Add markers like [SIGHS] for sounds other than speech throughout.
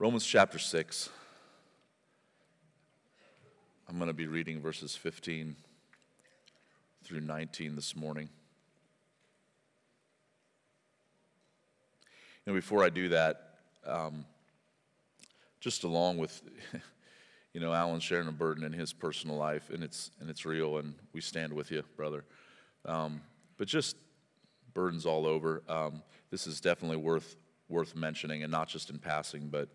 Romans chapter 6. I'm going to be reading verses 15 through 19 this morning. And before I do that, um, just along with, [LAUGHS] you know, Alan sharing a burden in his personal life, and it's and it's real, and we stand with you, brother. Um, but just burdens all over. Um, this is definitely worth worth mentioning, and not just in passing, but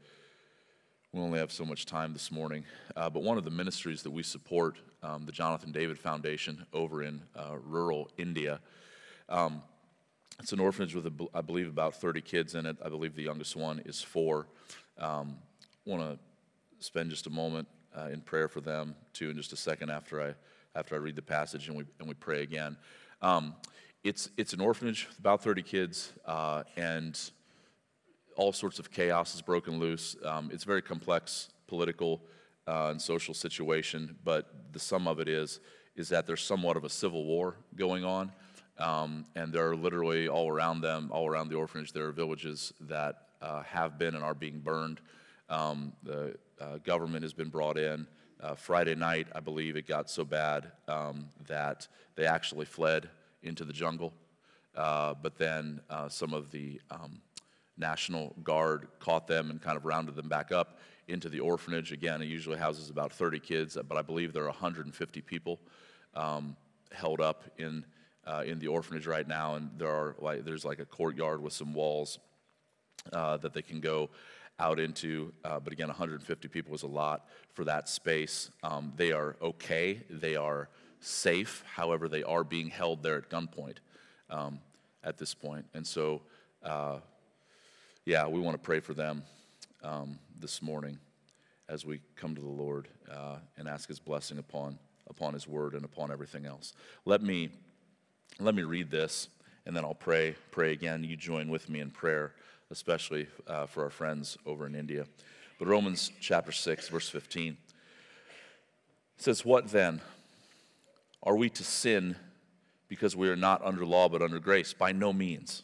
we only have so much time this morning. Uh, but one of the ministries that we support, um, the Jonathan David Foundation over in uh, rural India, um, it's an orphanage with, I believe, about 30 kids in it. I believe the youngest one is four. Um, Want to spend just a moment uh, in prayer for them too, in just a second after I after I read the passage and we and we pray again. Um, it's it's an orphanage with about 30 kids, uh, and all sorts of chaos is broken loose. Um, it's a very complex political uh, and social situation, but the sum of it is is that there's somewhat of a civil war going on, um, and there are literally all around them, all around the orphanage, there are villages that uh, have been and are being burned. Um, the uh, government has been brought in. Uh, Friday night, I believe it got so bad um, that they actually fled into the jungle. Uh, but then uh, some of the um, National Guard caught them and kind of rounded them back up into the orphanage. Again, it usually houses about 30 kids, but I believe there are 150 people um, held up in, uh, in the orphanage right now, and there are like, there's like a courtyard with some walls uh, that they can go out into. Uh, but again, 150 people is a lot for that space. Um, they are okay, they are safe. However, they are being held there at gunpoint um, at this point. And so, uh, yeah, we want to pray for them um, this morning as we come to the Lord uh, and ask His blessing upon upon His Word and upon everything else. Let me let me read this, and then I'll pray. Pray again. You join with me in prayer, especially uh, for our friends over in India. But Romans chapter six, verse fifteen says, "What then? Are we to sin because we are not under law but under grace? By no means."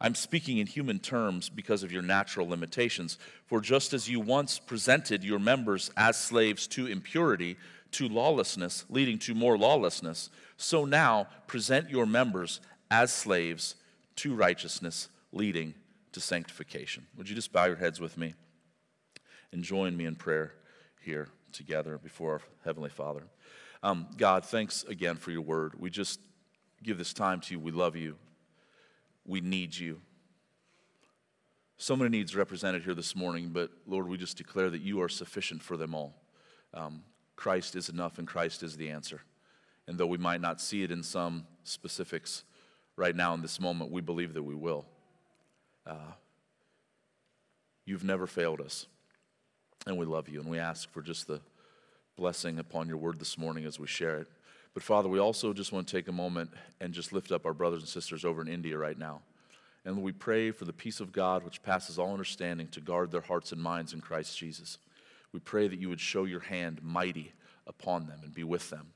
I'm speaking in human terms because of your natural limitations. For just as you once presented your members as slaves to impurity, to lawlessness, leading to more lawlessness, so now present your members as slaves to righteousness, leading to sanctification. Would you just bow your heads with me and join me in prayer here together before our Heavenly Father? Um, God, thanks again for your word. We just give this time to you. We love you. We need you. So many needs represented here this morning, but Lord, we just declare that you are sufficient for them all. Um, Christ is enough, and Christ is the answer. And though we might not see it in some specifics right now in this moment, we believe that we will. Uh, you've never failed us, and we love you, and we ask for just the blessing upon your word this morning as we share it. But Father, we also just want to take a moment and just lift up our brothers and sisters over in India right now. And we pray for the peace of God, which passes all understanding, to guard their hearts and minds in Christ Jesus. We pray that you would show your hand mighty upon them and be with them.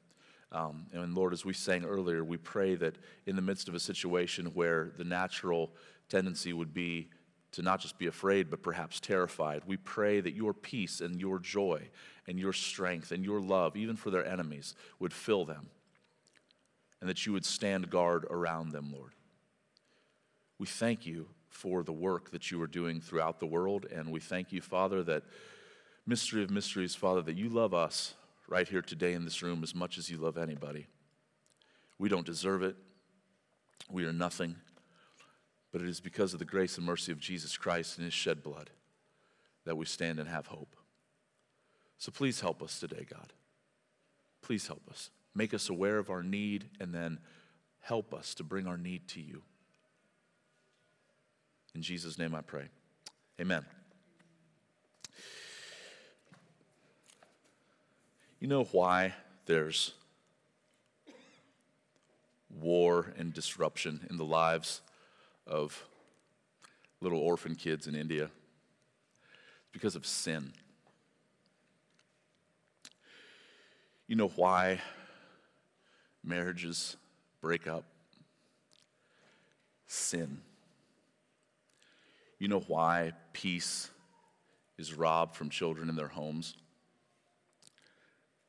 Um, and Lord, as we sang earlier, we pray that in the midst of a situation where the natural tendency would be to not just be afraid, but perhaps terrified, we pray that your peace and your joy and your strength and your love, even for their enemies, would fill them, and that you would stand guard around them, Lord. We thank you for the work that you are doing throughout the world, and we thank you, Father, that mystery of mysteries, Father, that you love us right here today in this room as much as you love anybody. We don't deserve it, we are nothing, but it is because of the grace and mercy of Jesus Christ and his shed blood that we stand and have hope. So please help us today, God. Please help us. Make us aware of our need and then help us to bring our need to you. In Jesus' name I pray. Amen. You know why there's war and disruption in the lives of little orphan kids in India? It's because of sin. You know why marriages break up? Sin. You know why peace is robbed from children in their homes?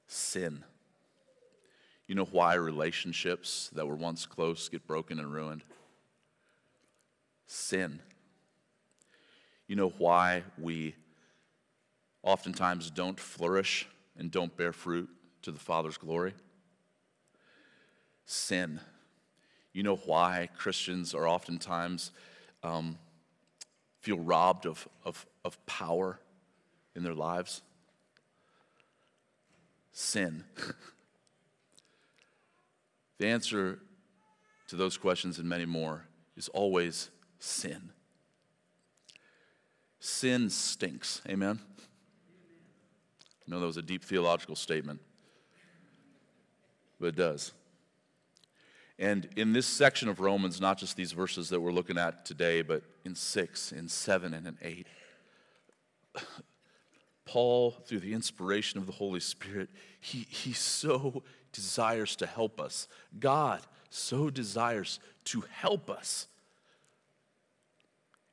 Sin. You know why relationships that were once close get broken and ruined? Sin. You know why we oftentimes don't flourish and don't bear fruit to the Father's glory? Sin. You know why Christians are oftentimes um, feel robbed of, of, of power in their lives? Sin. [LAUGHS] the answer to those questions and many more is always sin. Sin stinks. Amen? I know that was a deep theological statement, but it does. And in this section of Romans, not just these verses that we're looking at today, but in 6, in 7, and in 8, [SIGHS] Paul, through the inspiration of the Holy Spirit, he, he so desires to help us. God so desires to help us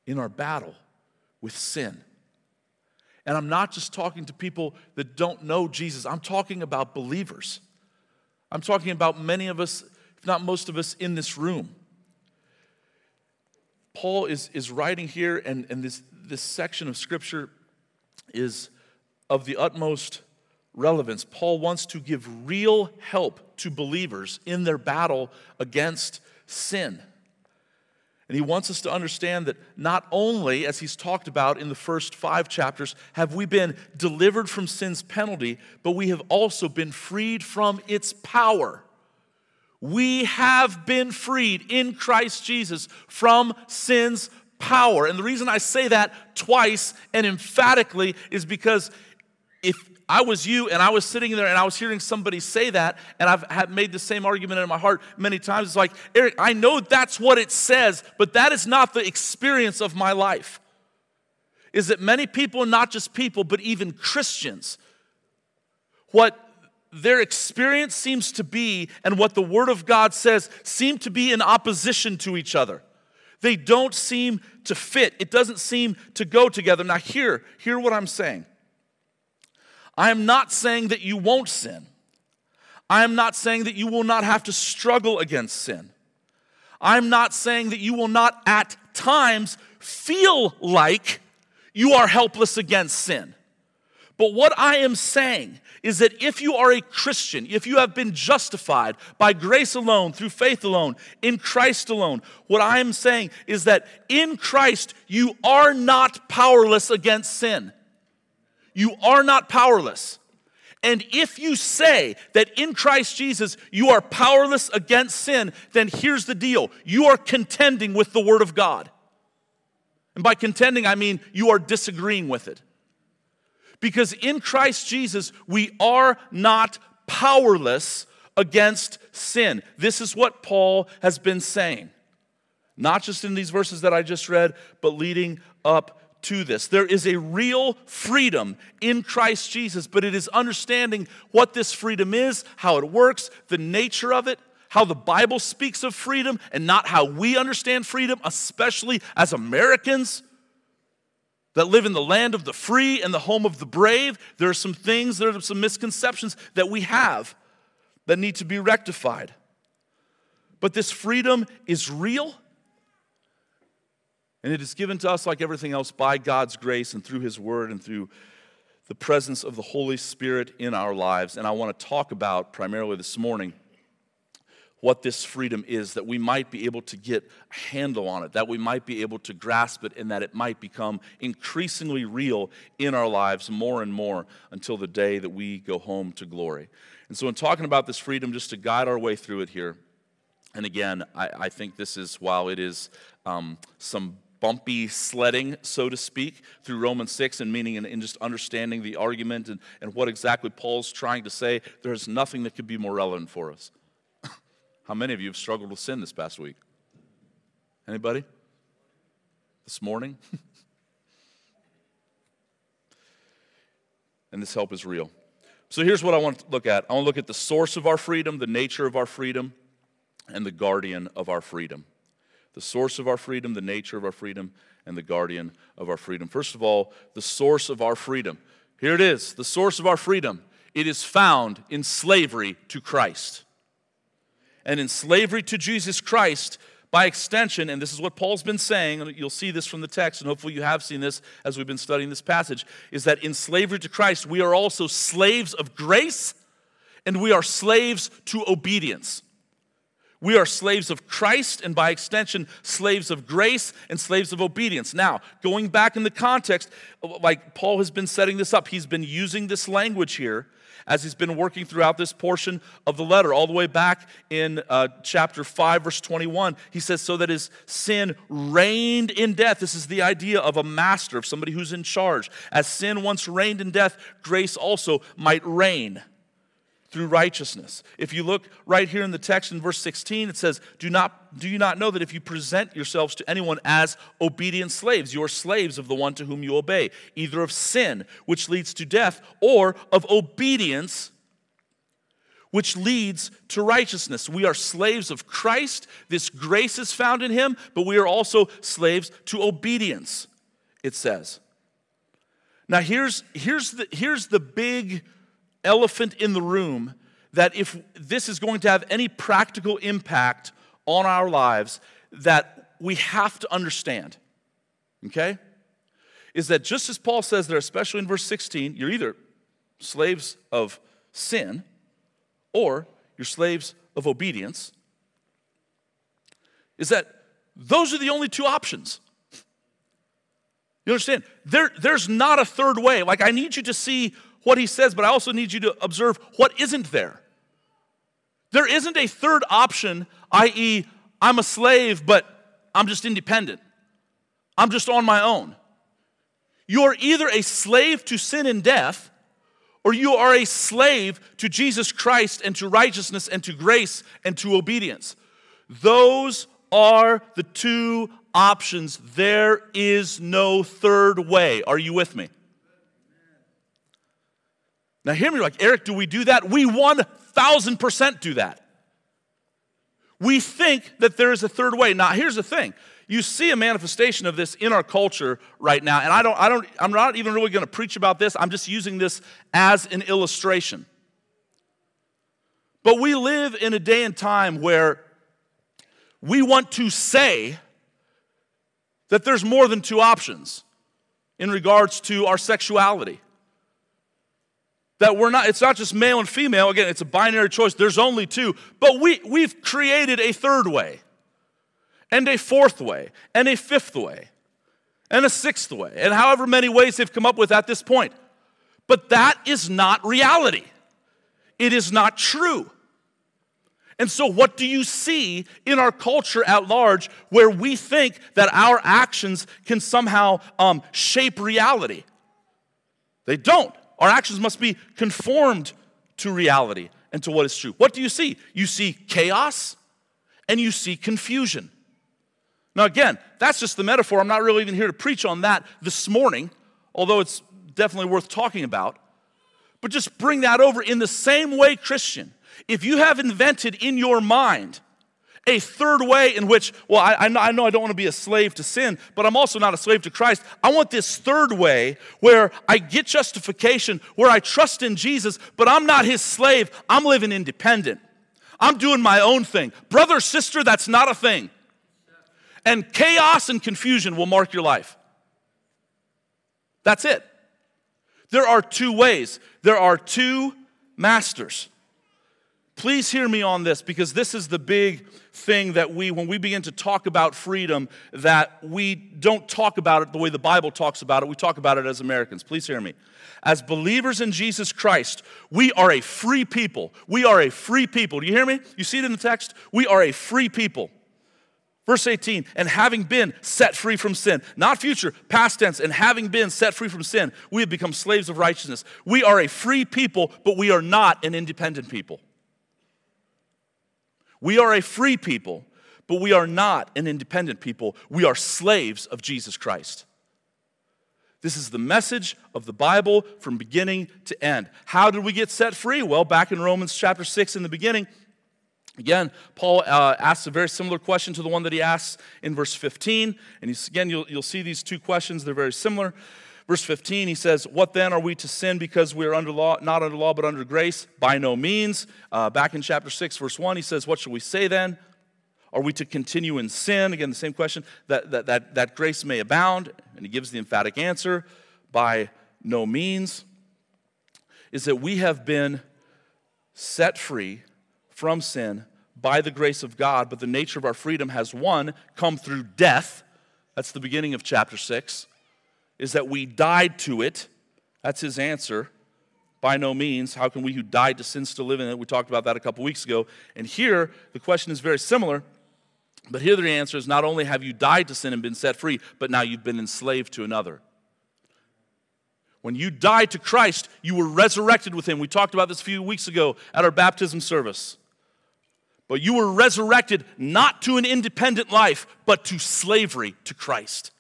in our battle with sin. And I'm not just talking to people that don't know Jesus, I'm talking about believers. I'm talking about many of us if not most of us in this room. Paul is, is writing here, and, and this, this section of scripture is of the utmost relevance. Paul wants to give real help to believers in their battle against sin. And he wants us to understand that not only, as he's talked about in the first five chapters, have we been delivered from sin's penalty, but we have also been freed from its power. We have been freed in Christ Jesus from sin's power. And the reason I say that twice and emphatically is because if I was you and I was sitting there and I was hearing somebody say that, and I've made the same argument in my heart many times. It's like, Erik, I know that's what it says, but that is not the experience of my life. Is that many people, not just people, but even Christians, what their experience seems to be and what the Word of God says seem to be in opposition to each other. They don't seem to fit. It doesn't seem to go together. Now, hear, hear what I'm saying. I am not saying that you won't sin. I am not saying that you will not have to struggle against sin. I'm not saying that you will not at times feel like you are helpless against sin. But what I am saying is that if you are a Christian, if you have been justified by grace alone, through faith alone, in Christ alone, what I am saying is that in Christ you are not powerless against sin. You are not powerless. And if you say that in Christ Jesus you are powerless against sin, then here's the deal you are contending with the Word of God. And by contending, I mean you are disagreeing with it. Because in Christ Jesus, we are not powerless against sin. This is what Paul has been saying. Not just in these verses that I just read, but leading up to this. There is a real freedom in Christ Jesus, but it is understanding what this freedom is, how it works, the nature of it, how the Bible speaks of freedom, and not how we understand freedom, especially as Americans that live in the land of the free and the home of the brave. There are some things, there are some misconceptions that we have that need to be rectified. But this freedom is real, and it is given to us, like everything else, by God's grace and through His Word and through the presence of the Holy Spirit in our lives. And I want to talk about primarily this morning what this freedom is, that we might be able to get a handle on it, that we might be able to grasp it, and that it might become increasingly real in our lives more and more until the day that we go home to glory. And so, in talking about this freedom, just to guide our way through it here, and again, I, I think this is, while it is um, some bumpy sledding, so to speak, through Romans 6 and meaning and, and just understanding the argument and, and what exactly Paul's trying to say. There's nothing that could be more relevant for us. [LAUGHS] How many of you have struggled with sin this past week? Anybody? This morning? [LAUGHS] and this help is real. So here's what I want to look at I want to look at the source of our freedom, the nature of our freedom, and the guardian of our freedom the source of our freedom, the nature of our freedom, and the guardian of our freedom. First of all, the source of our freedom. Here it is the source of our freedom. It is found in slavery to Christ. And in slavery to Jesus Christ, by extension, and this is what Paul's been saying, and you'll see this from the text, and hopefully you have seen this as we've been studying this passage, is that in slavery to Christ, we are also slaves of grace and we are slaves to obedience. We are slaves of Christ and by extension, slaves of grace and slaves of obedience. Now, going back in the context, like Paul has been setting this up, he's been using this language here as he's been working throughout this portion of the letter, all the way back in uh, chapter 5, verse 21. He says, So that his sin reigned in death. This is the idea of a master, of somebody who's in charge. As sin once reigned in death, grace also might reign through righteousness. If you look right here in the text in verse 16, it says, Do, not, do you not know that if you present yourselves to anyone as obedient slaves, you are slaves of the one to whom you obey, either of sin, which leads to death, or of obedience, which leads to righteousness. We are slaves of Christ. This grace is found in him, but we are also slaves to obedience, it says. Now, here's, here's, the, here's the big elephant in the room that if this is going to have any practical impact on our lives, that we have to understand. Okay? Is that just as Paul says there, especially in verse 16, you're either slaves of sin or you're slaves of obedience, is that those are the only two options. You understand? There, there's not a third way. Like, I need you to see what he says, but I also need you to observe what isn't there. There isn't a third option, i.e., I'm a slave, but I'm just independent. I'm just on my own. You're either a slave to sin and death, or you are a slave to Jesus Christ and to righteousness and to grace and to obedience. Those are the two options. There is no third way. Are you with me? Now, hear me like, Erik, do we do that? We 1000% do that. We think that there is a third way. Now, here's the thing. You see a manifestation of this in our culture right now, and I don't, I don't, I'm not even really going to preach about this. I'm just using this as an illustration. But we live in a day and time where we want to say that there's more than two options in regards to our sexuality that we're not, it's not just male and female. Again, it's a binary choice. There's only two. But we, we've created a third way, and a fourth way, and a fifth way, and a sixth way, and however many ways they've come up with at this point. But that is not reality. It is not true. And so, what do you see in our culture at large where we think that our actions can somehow um, shape reality? They don't. Our actions must be conformed to reality and to what is true. What do you see? You see chaos and you see confusion. Now, again, that's just the metaphor. I'm not really even here to preach on that this morning, although it's definitely worth talking about. But just bring that over in the same way, Christian. If you have invented in your mind a third way in which, well, I, I, know I don't want to be a slave to sin, but I'm also not a slave to Christ. I want this third way where I get justification, where I trust in Jesus, but I'm not his slave. I'm living independent. I'm doing my own thing. Brother, sister, that's not a thing. And chaos and confusion will mark your life. That's it. There are two ways, there are two masters. Please hear me on this because this is the big thing that we, when we begin to talk about freedom, that we don't talk about it the way the Bible talks about it. We talk about it as Americans. Please hear me. As believers in Jesus Christ, we are a free people. We are a free people. Do you hear me? You see it in the text? We are a free people. Verse 18, and having been set free from sin, not future, past tense, and having been set free from sin, we have become slaves of righteousness. We are a free people, but we are not an independent people. We are a free people, but we are not an independent people. We are slaves of Jesus Christ. This is the message of the Bible from beginning to end. How did we get set free? Well, back in Romans chapter 6 in the beginning, Again, Paul uh, asks a very similar question to the one that he asks in verse 15. And he's, again, you'll, you'll see these two questions, they're very similar. Verse 15, he says, What then are we to sin because we are under law, not under law, but under grace? By no means. Uh, back in chapter 6, verse 1, he says, What shall we say then? Are we to continue in sin? Again, the same question, that, that, that, that grace may abound. And he gives the emphatic answer by no means. Is that we have been set free from sin by the grace of God, but the nature of our freedom has one, come through death. That's the beginning of chapter 6. Is that we died to it. That's his answer. By no means. How can we who died to sin still live in it? We talked about that a couple weeks ago. And here, the question is very similar. But here the answer is not only have you died to sin and been set free, but now you've been enslaved to another. When you died to Christ, you were resurrected with him. We talked about this a few weeks ago at our baptism service. But you were resurrected not to an independent life, but to slavery to Christ.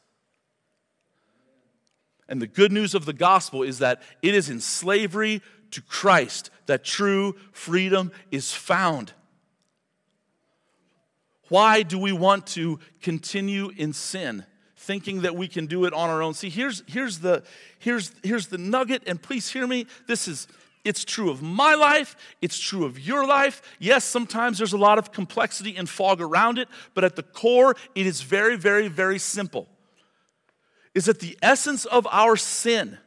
And the good news of the gospel is that it is in slavery to Christ that true freedom is found. Why do we want to continue in sin, thinking that we can do it on our own? See, here's, here's, the, here's, here's the nugget, and please hear me. This is, it's true of my life, it's true of your life. Yes, sometimes there's a lot of complexity and fog around it, but at the core, it is very, very, very simple. Is that the essence of our sin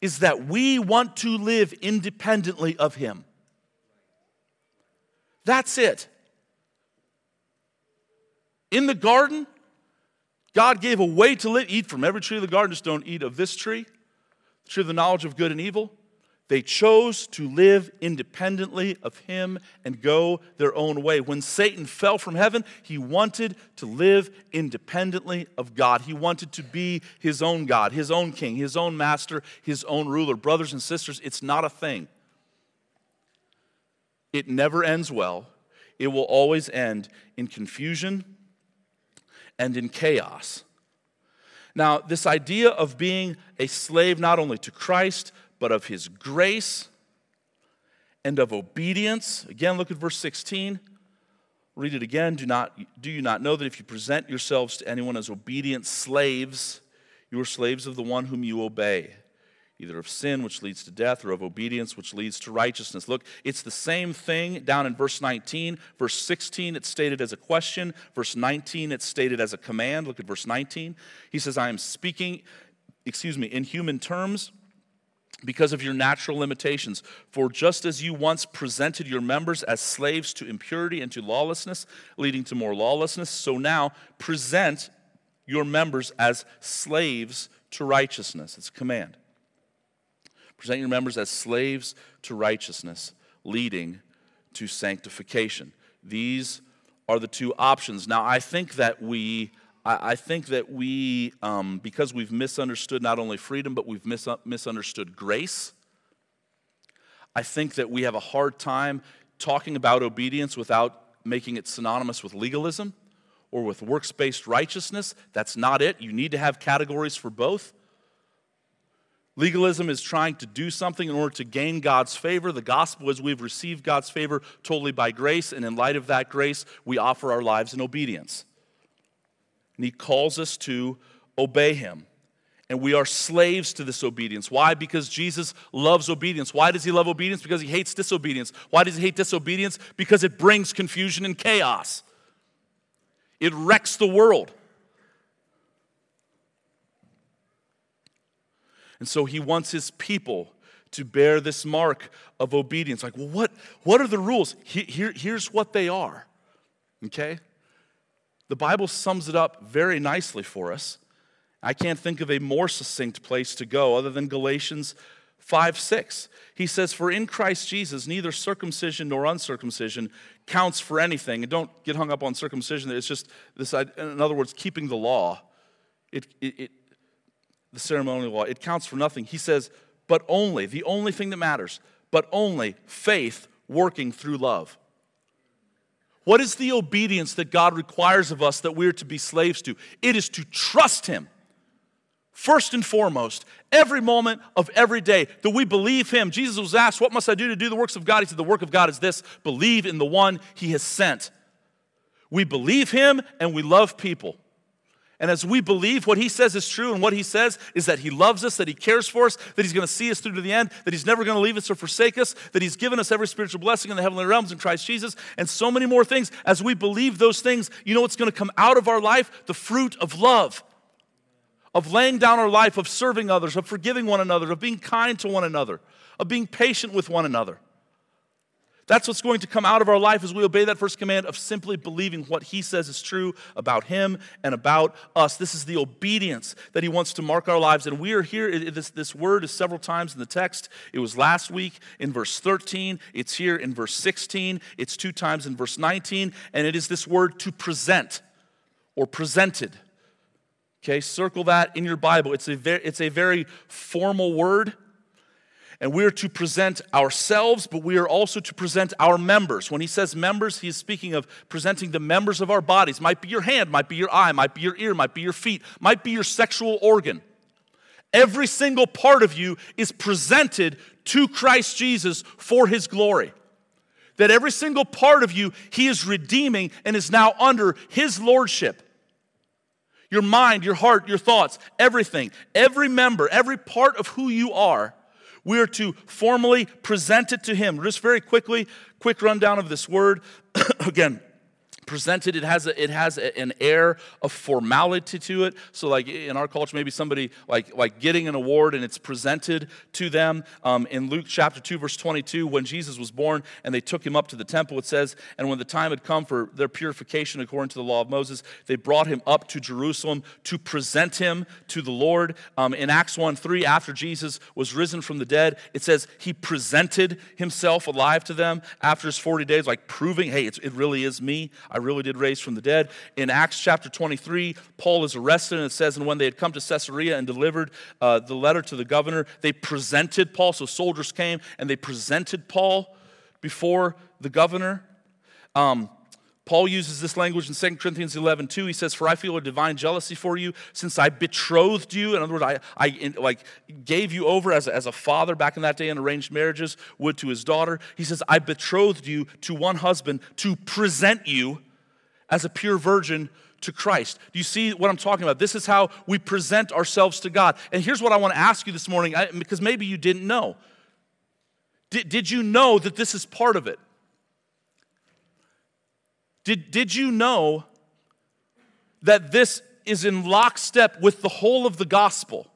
is that we want to live independently of Him. That's it. In the garden, God gave a way to live. Eat from every tree of the garden, just don't eat of this tree, the tree of the knowledge of good and evil. They chose to live independently of him and go their own way. When Satan fell from heaven, he wanted to live independently of God. He wanted to be his own God, his own king, his own master, his own ruler. Brothers and sisters, it's not a thing. It never ends well. It will always end in confusion and in chaos. Now, this idea of being a slave not only to Christ, but of his grace and of obedience. Again, look at verse 16. Read it again. Do, not, do you not know that if you present yourselves to anyone as obedient slaves, you are slaves of the one whom you obey, either of sin, which leads to death, or of obedience, which leads to righteousness? Look, it's the same thing down in verse 19. Verse 16, it's stated as a question. Verse 19, it's stated as a command. Look at verse 19. He says, I am speaking, excuse me, in human terms because of your natural limitations. For just as you once presented your members as slaves to impurity and to lawlessness, leading to more lawlessness, so now present your members as slaves to righteousness. It's a command. Present your members as slaves to righteousness, leading to sanctification. These are the two options. Now, I think that we I, I think that we, um, because we've misunderstood not only freedom, but we've mis- misunderstood grace, I think that we have a hard time talking about obedience without making it synonymous with legalism or with works based righteousness. That's not it. You need to have categories for both. Legalism is trying to do something in order to gain God's favor. The gospel is we've received God's favor totally by grace, and in light of that grace, we offer our lives in obedience and he calls us to obey him. And we are slaves to this obedience. Why? Because Jesus loves obedience. Why does he love obedience? Because he hates disobedience. Why does he hate disobedience? Because it brings confusion and chaos, it wrecks the world. And so he wants his people to bear this mark of obedience. Like, well, what, what are the rules? Here, here's what they are. Okay? The Bible sums it up very nicely for us. I can't think of a more succinct place to go other than Galatians 5 6. He says, For in Christ Jesus, neither circumcision nor uncircumcision counts for anything. And don't get hung up on circumcision. It's just this, in other words, keeping the law. It, it, it, the ceremonial law, it counts for nothing. He says, but only, the only thing that matters, but only faith working through love. What is the obedience that God requires of us that we're to be slaves to? It is to trust Him. First and foremost, every moment of every day, that we believe Him. Jesus was asked, What must I do to do the works of God? He said, The work of God is this believe in the one He has sent. We believe Him and we love people. And as we believe what he says is true, and what he says is that he loves us, that he cares for us, that he's going to see us through to the end, that he's never going to leave us or forsake us, that he's given us every spiritual blessing in the heavenly realms in Christ Jesus, and so many more things. As we believe those things, you know what's going to come out of our life? The fruit of love, of laying down our life, of serving others, of forgiving one another, of being kind to one another, of being patient with one another. That's what's going to come out of our life as we obey that first command of simply believing what He says is true about Him and about us. This is the obedience that He wants to mark our lives. And we are here, this, this word is several times in the text. It was last week in verse 13, it's here in verse 16, it's two times in verse 19, and it is this word to present or presented. Okay, circle that in your Bible. It's a very, it's a very formal word and we are to present ourselves, but we are also to present our members. When he says members, he is speaking of presenting the members of our bodies. Might be your hand, might be your eye, might be your ear, might be your feet, might be your sexual organ. Every single part of you is presented to Christ Jesus for his glory. That every single part of you, he is redeeming and is now under his lordship your mind, your heart, your thoughts, everything, every member, every part of who you are we are to formally present it to Him. Just very quickly, quick rundown of this word. [CLEARS THROAT] Again, presented it has a, it has a, an air of formality to it. So like in our culture maybe somebody like like getting an award and it's presented to them um, in luke chapter 2 verse 22 when jesus was born and they took him up to the temple it says and when the time had come for their purification according to the law of moses they brought him up to jerusalem to present him to the lord. Um, in acts 1 3 after jesus was risen from the dead it says he presented himself alive to them after his 40 days like proving hey it really is me I really did raise from the dead. In Acts chapter 23, Paul is arrested, and it says, And when they had come to Caesarea and delivered uh, the letter to the governor, they presented Paul. So soldiers came and they presented Paul before the governor. Um, Paul uses this language in 2 Corinthians 11, 2. He says, For I feel a divine jealousy for you since I betrothed you. In other words, I, I in, like gave you over as a, as a father back in that day in arranged marriages would to his daughter. He says, I betrothed you to one husband to present you as a pure virgin to Christ. Do you see what I'm talking about? This is how we present ourselves to God. And here's what I want to ask you this morning, because maybe you didn't know. Did, did you know that this is part of it? Did, did you know that this is in lockstep with the whole of the gospel?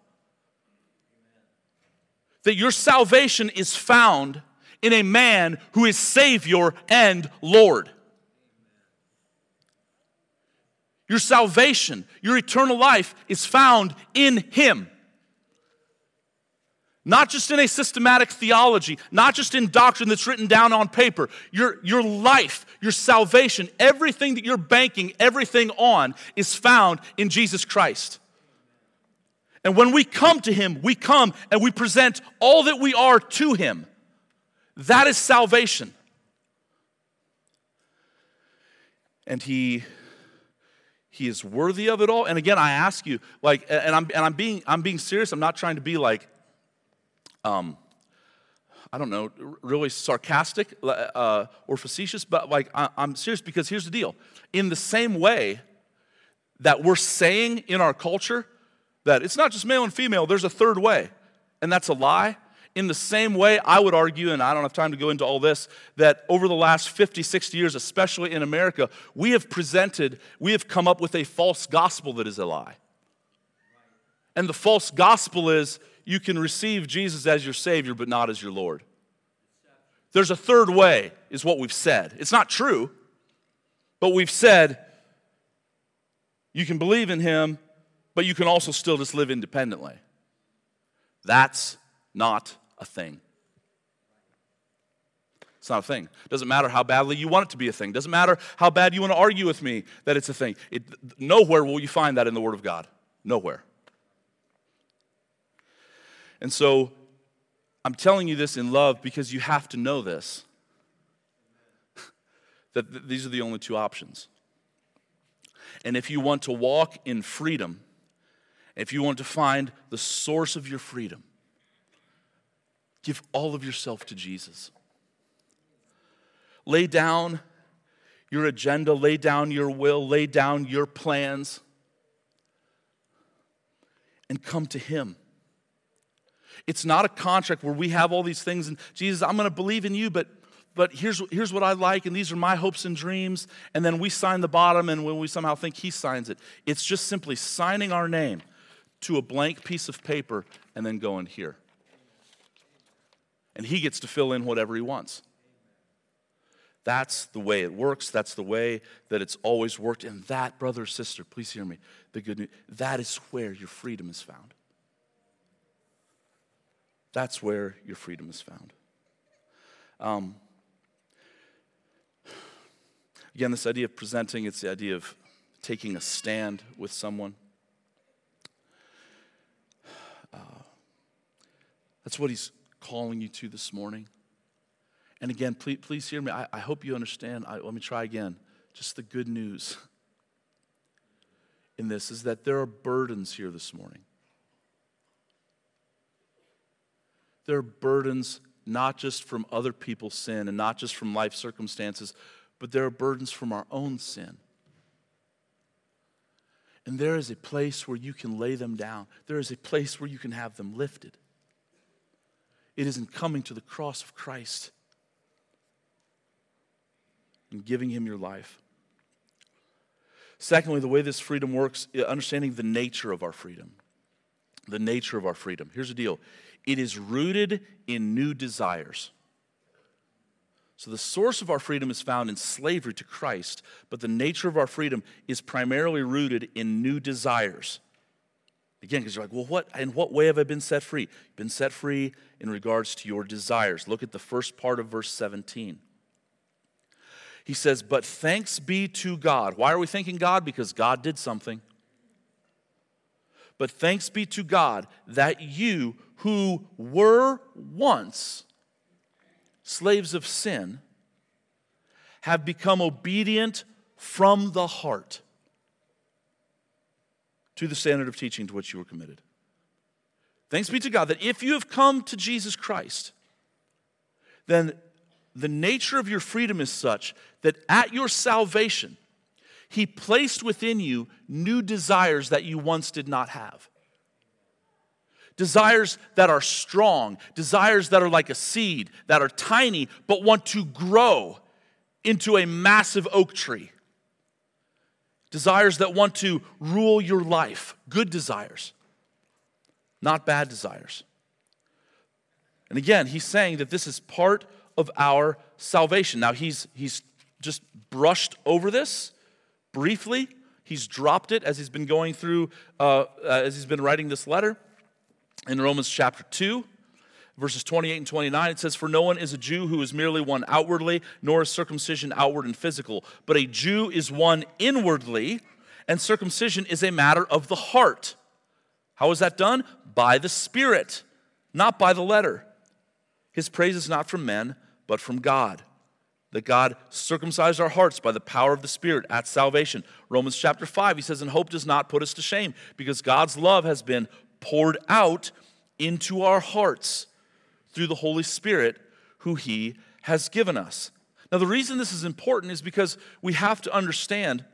That your salvation is found in a man who is Savior and Lord. Your salvation, your eternal life is found in Him. Not just in a systematic theology, not just in doctrine that's written down on paper. Your, your life, your salvation, everything that you're banking everything on is found in Jesus Christ. And when we come to Him, we come and we present all that we are to Him. That is salvation. And He he is worthy of it all. And again, I ask you, like, and I'm and I'm being I'm being serious. I'm not trying to be like um, I don't know, really sarcastic uh, or facetious, but like I, I'm serious because here's the deal. In the same way that we're saying in our culture that it's not just male and female, there's a third way, and that's a lie. In the same way, I would argue, and I don't have time to go into all this, that over the last 50, 60 years, especially in America, we have presented, we have come up with a false gospel that is a lie. And the false gospel is you can receive Jesus as your Savior, but not as your Lord. There's a third way, is what we've said. It's not true, but we've said you can believe in Him, but you can also still just live independently. That's not a thing. It's not a thing. Doesn't matter how badly you want it to be a thing. Doesn't matter how bad you want to argue with me that it's a thing. It, nowhere will you find that in the Word of God. Nowhere. And so I'm telling you this in love because you have to know this [LAUGHS] that th- these are the only two options. And if you want to walk in freedom, if you want to find the source of your freedom, give all of yourself to Jesus. Lay down your agenda, lay down your will, lay down your plans, and come to Him. It's not a contract where we have all these things and Jesus, I'm going to believe in you, but but here's, here's what I like, and these are my hopes and dreams. And then we sign the bottom, and when we somehow think he signs it, it's just simply signing our name to a blank piece of paper and then going here. And he gets to fill in whatever he wants. That's the way it works. That's the way that it's always worked. And that, brother sister, please hear me, the good news, that is where your freedom is found. That's where your freedom is found. Um, again, this idea of presenting, it's the idea of taking a stand with someone. Uh, that's what he's calling you to this morning. And again, please, please hear me. I, I hope you understand. I, let me try again. Just the good news [LAUGHS] in this is that there are burdens here this morning. There are burdens not just from other people's sin and not just from life circumstances, but there are burdens from our own sin. And there is a place where you can lay them down, there is a place where you can have them lifted. It is in coming to the cross of Christ and giving Him your life. Secondly, the way this freedom works, understanding the nature of our freedom. The nature of our freedom. Here's the deal it is rooted in new desires. So, the source of our freedom is found in slavery to Christ, but the nature of our freedom is primarily rooted in new desires. Again, because you're like, well, what, in what way have I been set free? You've been set free in regards to your desires. Look at the first part of verse 17. He says, But thanks be to God. Why are we thanking God? Because God did something. But thanks be to God that you who were once slaves of sin have become obedient from the heart to the standard of teaching to which you were committed. Thanks be to God that if you have come to Jesus Christ, then the nature of your freedom is such that at your salvation, He placed within you new desires that you once did not have desires that are strong, desires that are like a seed, that are tiny, but want to grow into a massive oak tree. Desires that want to rule your life, good desires, not bad desires. And again, he's saying that this is part of our salvation. Now, he's, he's just brushed over this briefly. He's dropped it as he's been going through, uh, uh, as he's been writing this letter in Romans chapter 2, verses 28 and 29, it says, For no one is a Jew who is merely one outwardly, nor is circumcision outward and physical, but a Jew is one inwardly, and circumcision is a matter of the heart. How is that done? By the Spirit, not by the letter. His praise is not from men, but from God. That God circumcised our hearts by the power of the Spirit at salvation. Romans chapter 5, he says, And hope does not put us to shame, because God's love has been poured out into our hearts through the Holy Spirit who He has given us. Now, the reason this is important is because we have to understand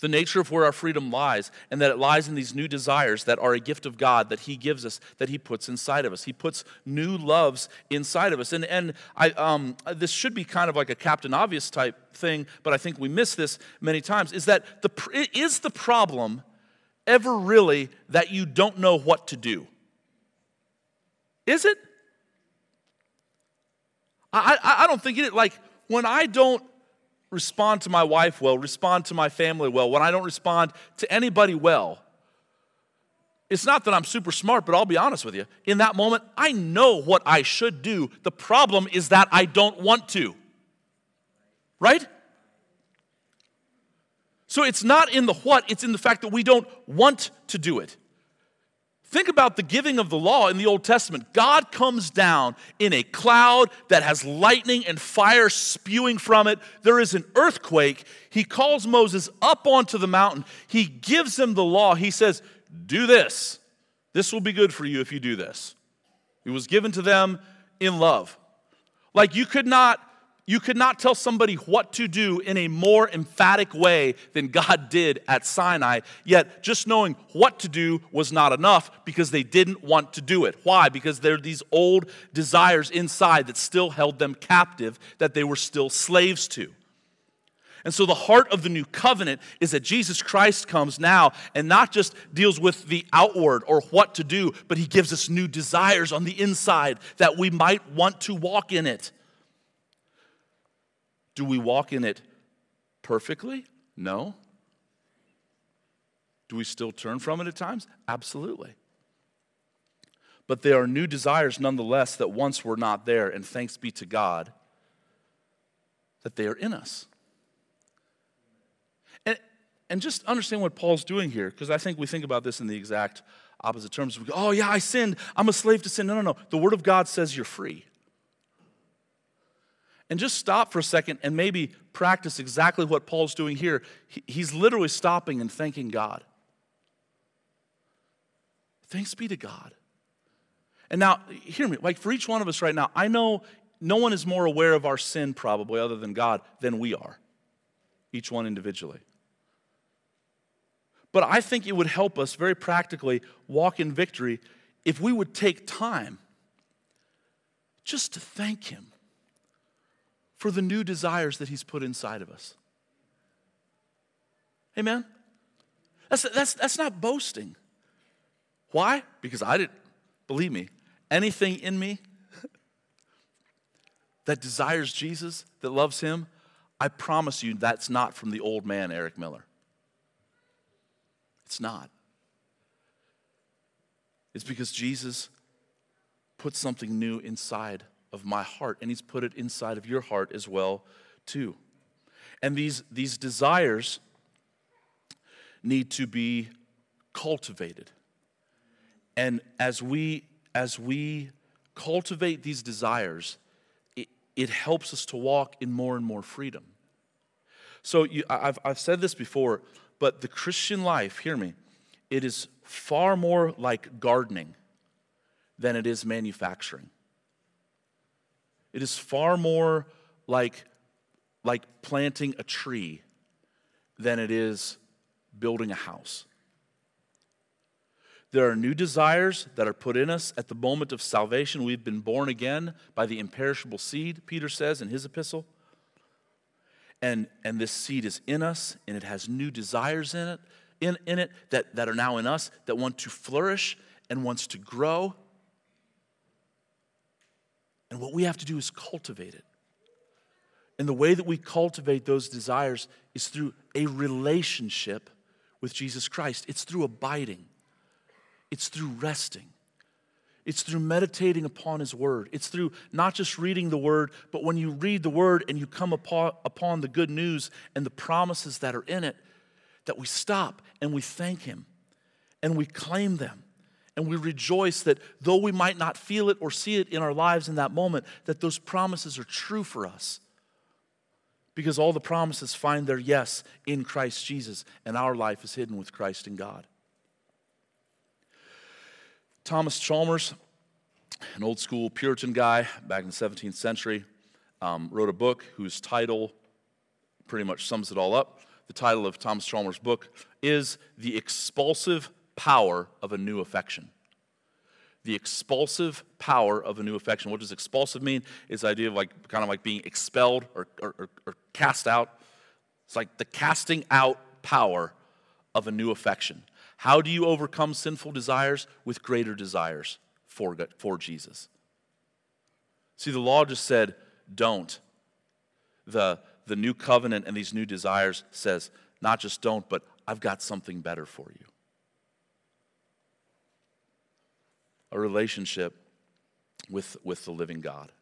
the nature of where our freedom lies, and that it lies in these new desires that are a gift of God that He gives us, that He puts inside of us. He puts new loves inside of us. And, and I, um, this should be kind of like a Captain Obvious type thing, but I think we miss this many times, is that the, is the problem ever really that you don't know what to do? Is it? I, I, I don't think it. Like, when I don't respond to my wife well, respond to my family well, when I don't respond to anybody well, It's not that I'm super smart, but I'll be honest with you. In that moment, I know what I should do. The problem is that I don't want to. Right? So it's not in the what, it's in the fact that we don't want to do it. Think about the giving of the law in the Old Testament. God comes down in a cloud that has lightning and fire spewing from it. There is an earthquake. He calls Moses up onto the mountain. He gives him the law. He says, Do this. This will be good for you if you do this. It was given to them in love. Like you could not you could not tell somebody what to do in a more emphatic way than God did at Sinai, yet just knowing what to do was not enough because they didn't want to do it. Why? Because there are these old desires inside that still held them captive, that they were still slaves to. And so the heart of the new covenant is that Jesus Christ comes now and not just deals with the outward or what to do, but he gives us new desires on the inside that we might want to walk in it. Do we walk in it perfectly? No. Do we still turn from it at times? Absolutely. But there are new desires nonetheless that once were not there, and thanks be to God that they are in us. And, and just understand what Paul's doing here, because I think we think about this in the exact opposite terms. We go, oh, yeah, I sinned. I'm a slave to sin. No, no, no. The Word of God says you're free and just stop for a second and maybe practice exactly what Paul's doing here. He's literally stopping and thanking God. Thanks be to God. And now, hear me, like for each one of us right now, I know no one is more aware of our sin, probably, other than God, than we are, each one individually. But I think it would help us very practically walk in victory if we would take time just to thank Him for the new desires that He's put inside of us. Amen? That's, that's, that's not boasting. Why? Because I didn't, believe me, anything in me that desires Jesus, that loves Him, I promise you that's not from the old man, Erik Miller. It's not. It's because Jesus put something new inside of my heart, and He's put it inside of your heart as well, too. And these, these desires need to be cultivated. And as we, as we cultivate these desires, it, it helps us to walk in more and more freedom. So you, I've, I've said this before, but the Christian life, hear me, it is far more like gardening than it is manufacturing. It is far more like, like planting a tree than it is building a house. There are new desires that are put in us at the moment of salvation. We've been born again by the imperishable seed, Peter says in his epistle. And, and this seed is in us, and it has new desires in it, in, in it that, that are now in us that want to flourish and wants to grow. And what we have to do is cultivate it. And the way that we cultivate those desires is through a relationship with Jesus Christ. It's through abiding, it's through resting, it's through meditating upon His Word. It's through not just reading the Word, but when you read the Word and you come upon, upon the good news and the promises that are in it, that we stop and we thank Him and we claim them and we rejoice that though we might not feel it or see it in our lives in that moment, that those promises are true for us. Because all the promises find their yes in Christ Jesus, and our life is hidden with Christ in God. Thomas Chalmers, an old school Puritan guy back in the 17th century, um, wrote a book whose title pretty much sums it all up. The title of Thomas Chalmers' book is The Expulsive power of a new affection. The expulsive power of a new affection. What does expulsive mean? It's the idea of like kind of like being expelled or, or, or cast out. It's like the casting out power of a new affection. How do you overcome sinful desires? With greater desires for, for Jesus. See, the law just said, don't. The, the new covenant and these new desires says, not just don't, but I've got something better for you. A relationship with, with the living God.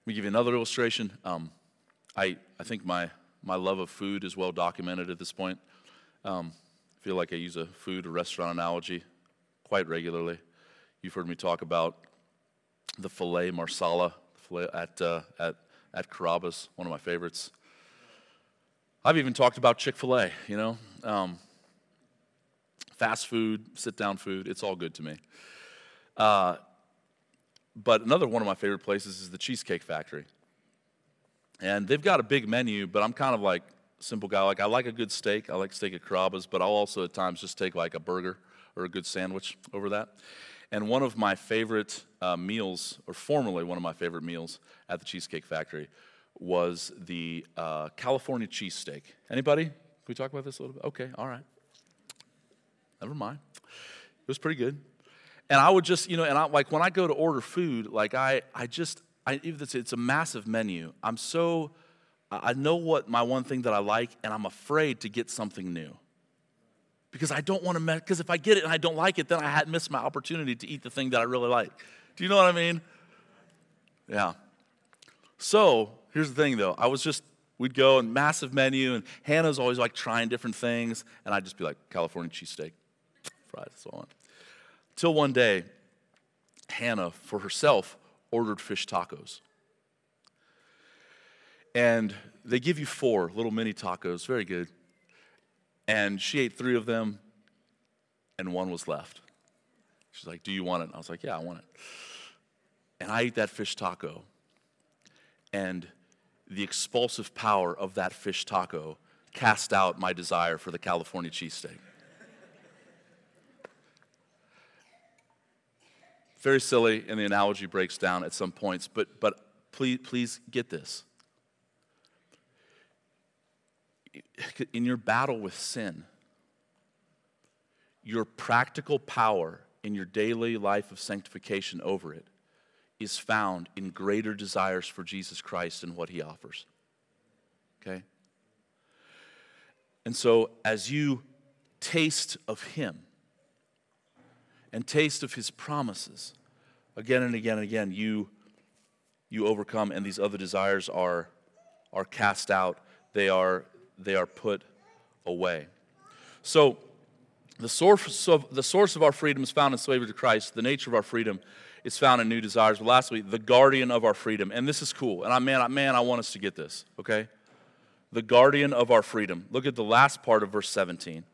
Let me give you another illustration. Um, I, I think my, my love of food is well documented at this point. Um, I feel like I use a food or restaurant analogy quite regularly. You've heard me talk about the filet marsala at, uh, at, at Carrabba's, one of my favorites. I've even talked about Chick fil A, you know. Um, fast food, sit down food, it's all good to me. Uh, but another one of my favorite places is the Cheesecake Factory. And they've got a big menu, but I'm kind of like simple guy. Like I like a good steak. I like steak at Carrabba's, but I'll also at times just take like a burger or a good sandwich over that. And one of my favorite uh, meals, or formerly one of my favorite meals at the Cheesecake Factory, was the uh, California cheesesteak. Anybody? Can we talk about this a little bit? Okay, all right. Never mind. It was pretty good. And I would just, you know, and I like when I go to order food, like I, I just, I, it's, it's a massive menu. I'm so, I know what my one thing that I like, and I'm afraid to get something new because I don't want to mess, because if I get it and I don't like it, then I had missed my opportunity to eat the thing that I really like. Do you know what I mean? Yeah. So here's the thing though. I was just, we'd go and massive menu, and Hannah's always like trying different things, and I'd just be like, California cheesesteak, fries, so on. Till one day, Hannah, for herself, ordered fish tacos. And they give you four little mini tacos, very good. And she ate three of them, and one was left. She's like, Do you want it? And I was like, Yeah, I want it. And I ate that fish taco. And the expulsive power of that fish taco cast out my desire for the California cheesesteak. Very silly, and the analogy breaks down at some points, but, but please, please get this. in your battle with sin, your practical power in your daily life of sanctification over it is found in greater desires for Jesus Christ and what he offers. Okay? And so, as you taste of him and taste of his promises again and again and again, you, you overcome, and these other desires are, are cast out. They are they are put away. So, the source of, the source of our freedom is found in slavery to Christ. The nature of our freedom is found in new desires. But lastly, the guardian of our freedom. And this is cool. And I, man, I, man, I want us to get this, okay? The guardian of our freedom. Look at the last part of verse 17.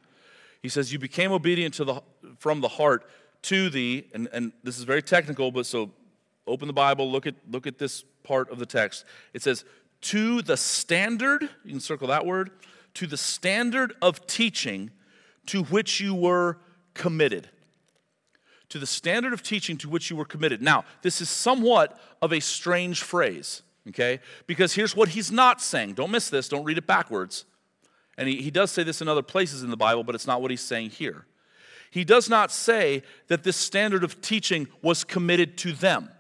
He says, You became obedient to the, from the heart to the, and, and this is very technical, but so open the Bible, look at, look at this part of the text. It says, to the standard, you can circle that word, to the standard of teaching to which you were committed. To the standard of teaching to which you were committed. Now, this is somewhat of a strange phrase, okay? Because here's what he's not saying. Don't miss this, don't read it backwards. And he, he does say this in other places in the Bible, but it's not what he's saying here. He does not say that this standard of teaching was committed to them.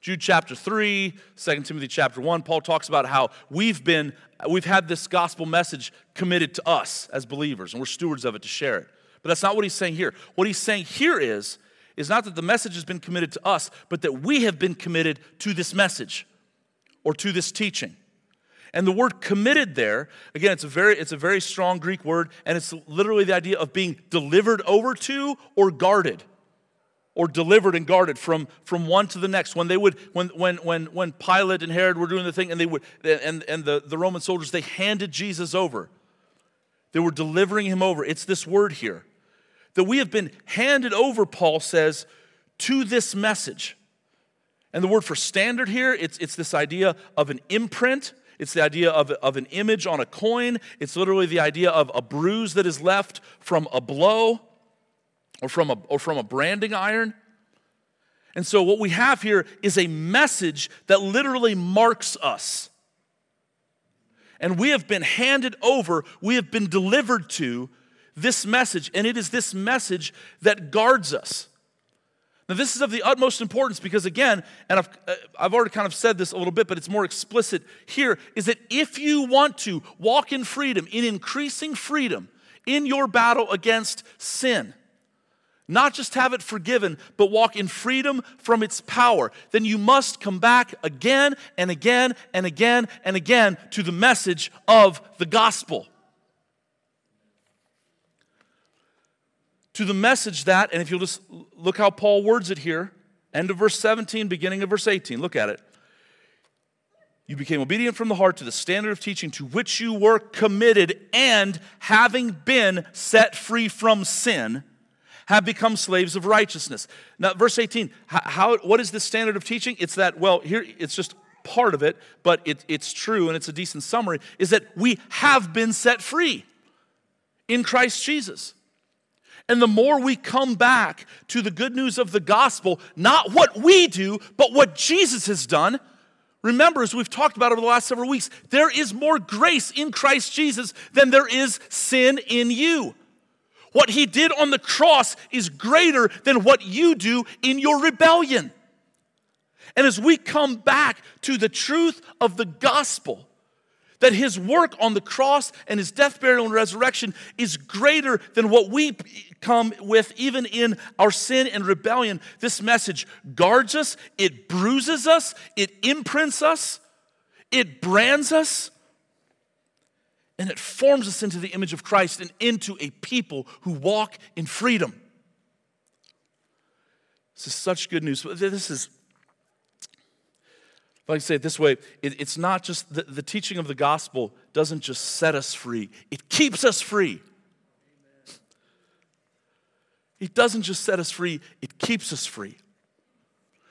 Jude chapter 3, 2 Timothy chapter 1, Paul talks about how we've been, we've had this gospel message committed to us as believers, and we're stewards of it to share it. But that's not what he's saying here. What he's saying here is, is not that the message has been committed to us, but that we have been committed to this message or to this teaching. And the word committed there, again, it's a very, it's a very strong Greek word, and it's literally the idea of being delivered over to or guarded or delivered and guarded from, from one to the next. When they would, when, when, when, when Pilate and Herod were doing the thing and they would, and, and the, the Roman soldiers, they handed Jesus over. They were delivering him over. It's this word here. That we have been handed over, Paul says, to this message. And the word for standard here, it's, it's this idea of an imprint. It's the idea of, of an image on a coin. It's literally the idea of a bruise that is left from a blow or from a, or from a branding iron. And so, what we have here is a message that literally marks us. And we have been handed over, we have been delivered to this message, and it is this message that guards us. Now, this is of the utmost importance because, again, and I've, uh, I've already kind of said this a little bit, but it's more explicit here, is that if you want to walk in freedom, in increasing freedom in your battle against sin, not just have it forgiven, but walk in freedom from its power, then you must come back again and again and again and again to the message of the gospel. To the message that, and if you'll just look how Paul words it here, end of verse 17, beginning of verse 18, look at it. You became obedient from the heart to the standard of teaching to which you were committed, and having been set free from sin, have become slaves of righteousness. Now, verse 18, how, what is the standard of teaching? It's that, well, here, it's just part of it, but it, it's true and it's a decent summary, is that we have been set free in Christ Jesus. And the more we come back to the good news of the gospel, not what we do, but what Jesus has done, remember, as we've talked about over the last several weeks, there is more grace in Christ Jesus than there is sin in you. What he did on the cross is greater than what you do in your rebellion. And as we come back to the truth of the gospel, that his work on the cross and his death, burial, and resurrection is greater than what we come with, even in our sin and rebellion. This message guards us, it bruises us, it imprints us, it brands us, and it forms us into the image of Christ and into a people who walk in freedom. This is such good news. This is, I say it this way, it, it's not just the, the teaching of the gospel doesn't just set us free, it keeps us free. It doesn't just set us free, it keeps us free.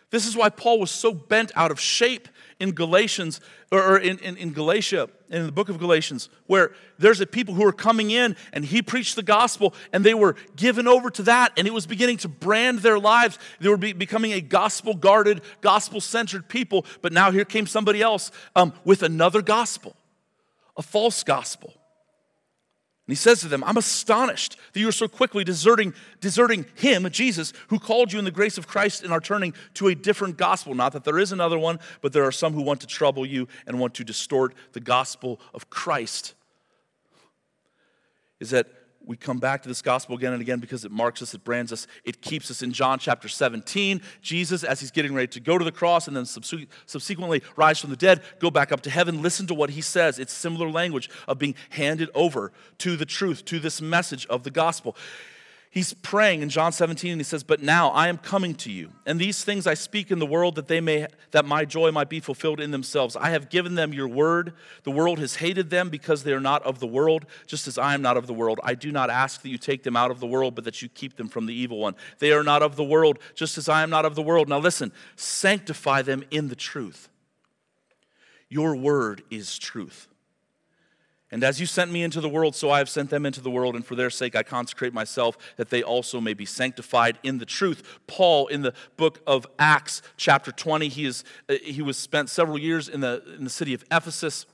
This is why Paul was so bent out of shape in Galatians, or in, in, in, Galatia, in the book of Galatians, where there's a people who are coming in and he preached the gospel and they were given over to that and it was beginning to brand their lives. They were be, becoming a gospel guarded, gospel centered people. But now here came somebody else um, with another gospel, a false gospel. And he says to them, I'm astonished that you are so quickly deserting, deserting him, Jesus, who called you in the grace of Christ and are turning to a different gospel. Not that there is another one, but there are some who want to trouble you and want to distort the gospel of Christ. Is that we come back to this gospel again and again because it marks us, it brands us, it keeps us in John chapter 17. Jesus, as he's getting ready to go to the cross and then subsequently rise from the dead, go back up to heaven, listen to what he says. It's similar language of being handed over to the truth, to this message of the gospel. He's praying in John 17 and he says, "But now I am coming to you, and these things I speak in the world that they may that my joy might be fulfilled in themselves. I have given them your word. The world has hated them because they are not of the world, just as I am not of the world. I do not ask that you take them out of the world, but that you keep them from the evil one. They are not of the world, just as I am not of the world. Now listen, sanctify them in the truth. Your word is truth. And as you sent me into the world, so I have sent them into the world, and for their sake I consecrate myself, that they also may be sanctified in the truth. Paul, in the book of Acts, chapter 20, he, is, uh, he was spent several years in the, in the city of Ephesus.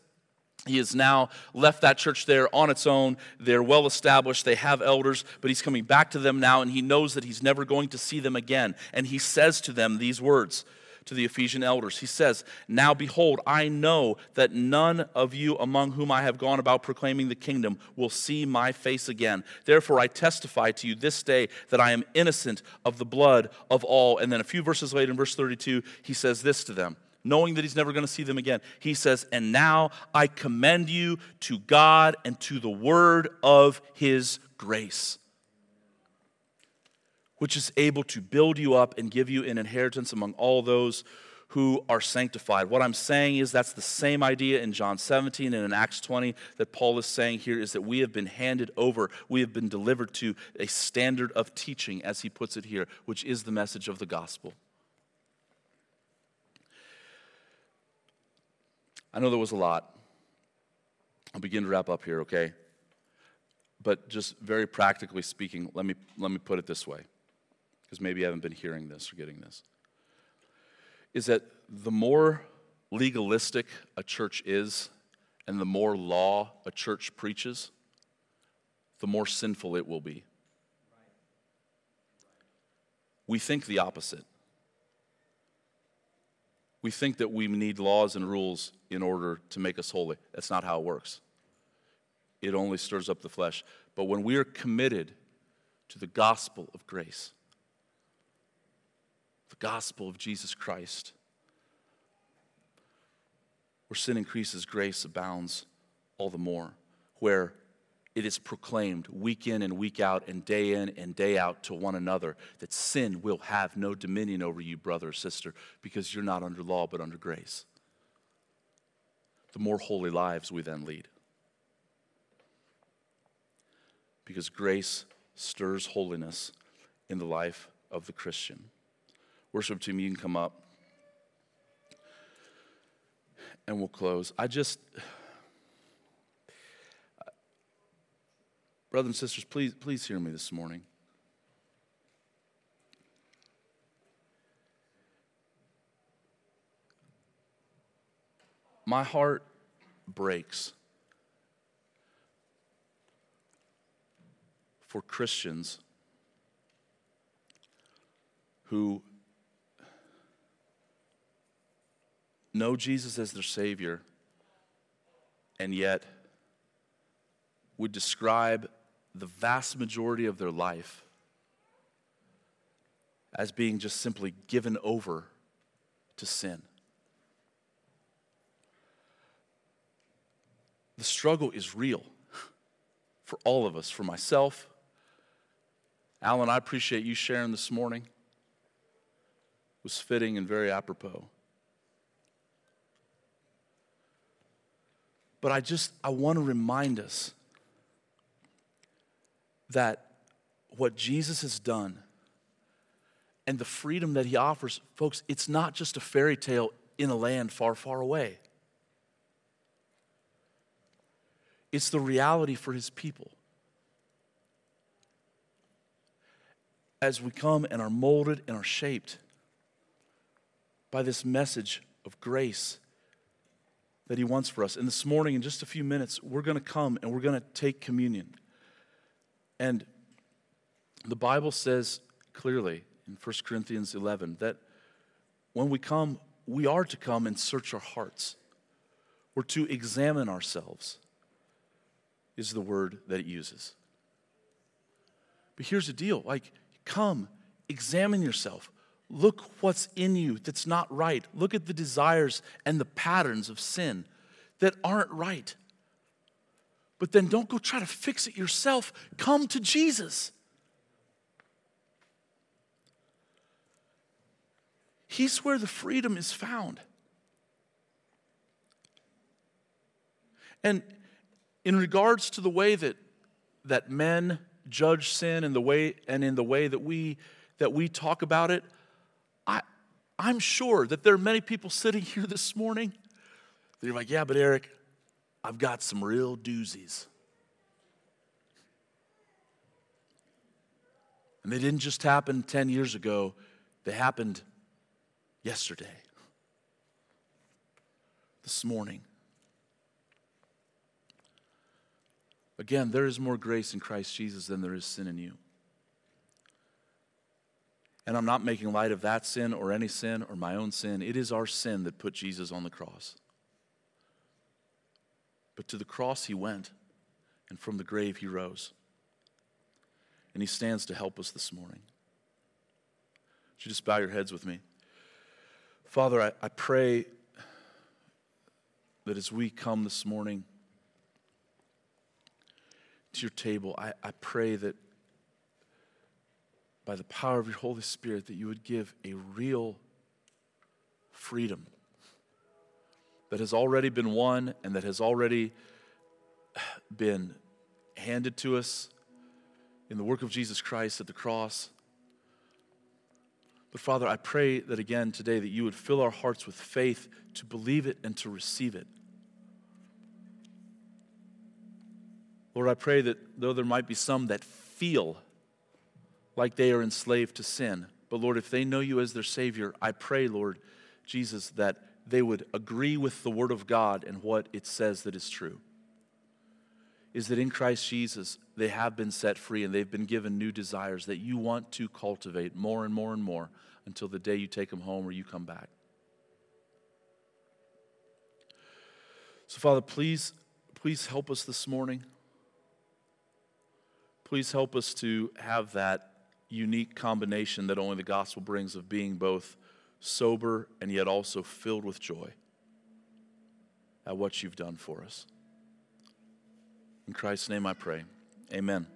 He has now left that church there on its own. They're well established, they have elders, but he's coming back to them now, and he knows that he's never going to see them again. And he says to them these words to the Ephesian elders. He says, Now behold, I know that none of you among whom I have gone about proclaiming the kingdom will see my face again. Therefore, I testify to you this day that I am innocent of the blood of all. And then a few verses later, in verse 32, he says this to them knowing that he's never going to see them again. He says, And now I commend you to God and to the word of his grace which is able to build you up and give you an inheritance among all those who are sanctified. What I'm saying is that's the same idea in John 17 and in Acts 20 that Paul is saying here is that we have been handed over, we have been delivered to a standard of teaching, as he puts it here, which is the message of the gospel. I know there was a lot. I'll begin to wrap up here, okay? But just very practically speaking, let me, let me put it this way because maybe you haven't been hearing this or getting this, is that the more legalistic a church is and the more law a church preaches, the more sinful it will be. We think the opposite. We think that we need laws and rules in order to make us holy. That's not how it works. It only stirs up the flesh. But when we are committed to the gospel of grace, the gospel of Jesus Christ. Where sin increases, grace abounds all the more. Where it is proclaimed week in and week out and day in and day out to one another that sin will have no dominion over you, brother or sister, because you're not under law but under grace. The more holy lives we then lead. Because grace stirs holiness in the life of the Christian. Worship team, you can come up and we'll close. I just, brothers and sisters, please, please hear me this morning. My heart breaks for Christians who know Jesus as their Savior and yet would describe the vast majority of their life as being just simply given over to sin. The struggle is real for all of us, for myself. Alan, I appreciate you sharing this morning. It was fitting and very apropos. But I just, I want to remind us that what Jesus has done and the freedom that he offers, folks, it's not just a fairy tale in a land far, far away. It's the reality for his people. As we come and are molded and are shaped by this message of grace that He wants for us. And this morning, in just a few minutes, we're going to come and we're going to take communion. And the Bible says clearly in 1 Corinthians 11 that when we come, we are to come and search our hearts. We're to examine ourselves, is the word that it uses. But here's the deal like, come, examine yourself. Look what's in you that's not right. Look at the desires and the patterns of sin that aren't right. But then don't go try to fix it yourself. Come to Jesus. He's where the freedom is found. And in regards to the way that, that men judge sin and the way and in the way that we that we talk about it, I'm sure that there are many people sitting [LAUGHS] here this morning. They're like, yeah, but Erik, I've got some real doozies. And they didn't just happen 10 years ago, they happened yesterday, this morning. Again, there is more grace in Christ Jesus than there is sin in you. And I'm not making light of that sin or any sin or my own sin. It is our sin that put Jesus on the cross. But to the cross he went, and from the grave he rose. And he stands to help us this morning. Would you just bow your heads with me? Father, I, I pray that as we come this morning to your table, I, I pray that by the power of your Holy Spirit, that you would give a real freedom that has already been won and that has already been handed to us in the work of Jesus Christ at the cross. But Father, I pray that again today that you would fill our hearts with faith to believe it and to receive it. Lord, I pray that though there might be some that feel like they are enslaved to sin. But Lord, if they know you as their Savior, I pray, Lord Jesus, that they would agree with the Word of God and what it says that is true. Is that in Christ Jesus, they have been set free and they've been given new desires that you want to cultivate more and more and more until the day you take them home or you come back. So, Father, please, please help us this morning. Please help us to have that unique combination that only the gospel brings of being both sober and yet also filled with joy at what you've done for us. In Christ's name I pray. Amen.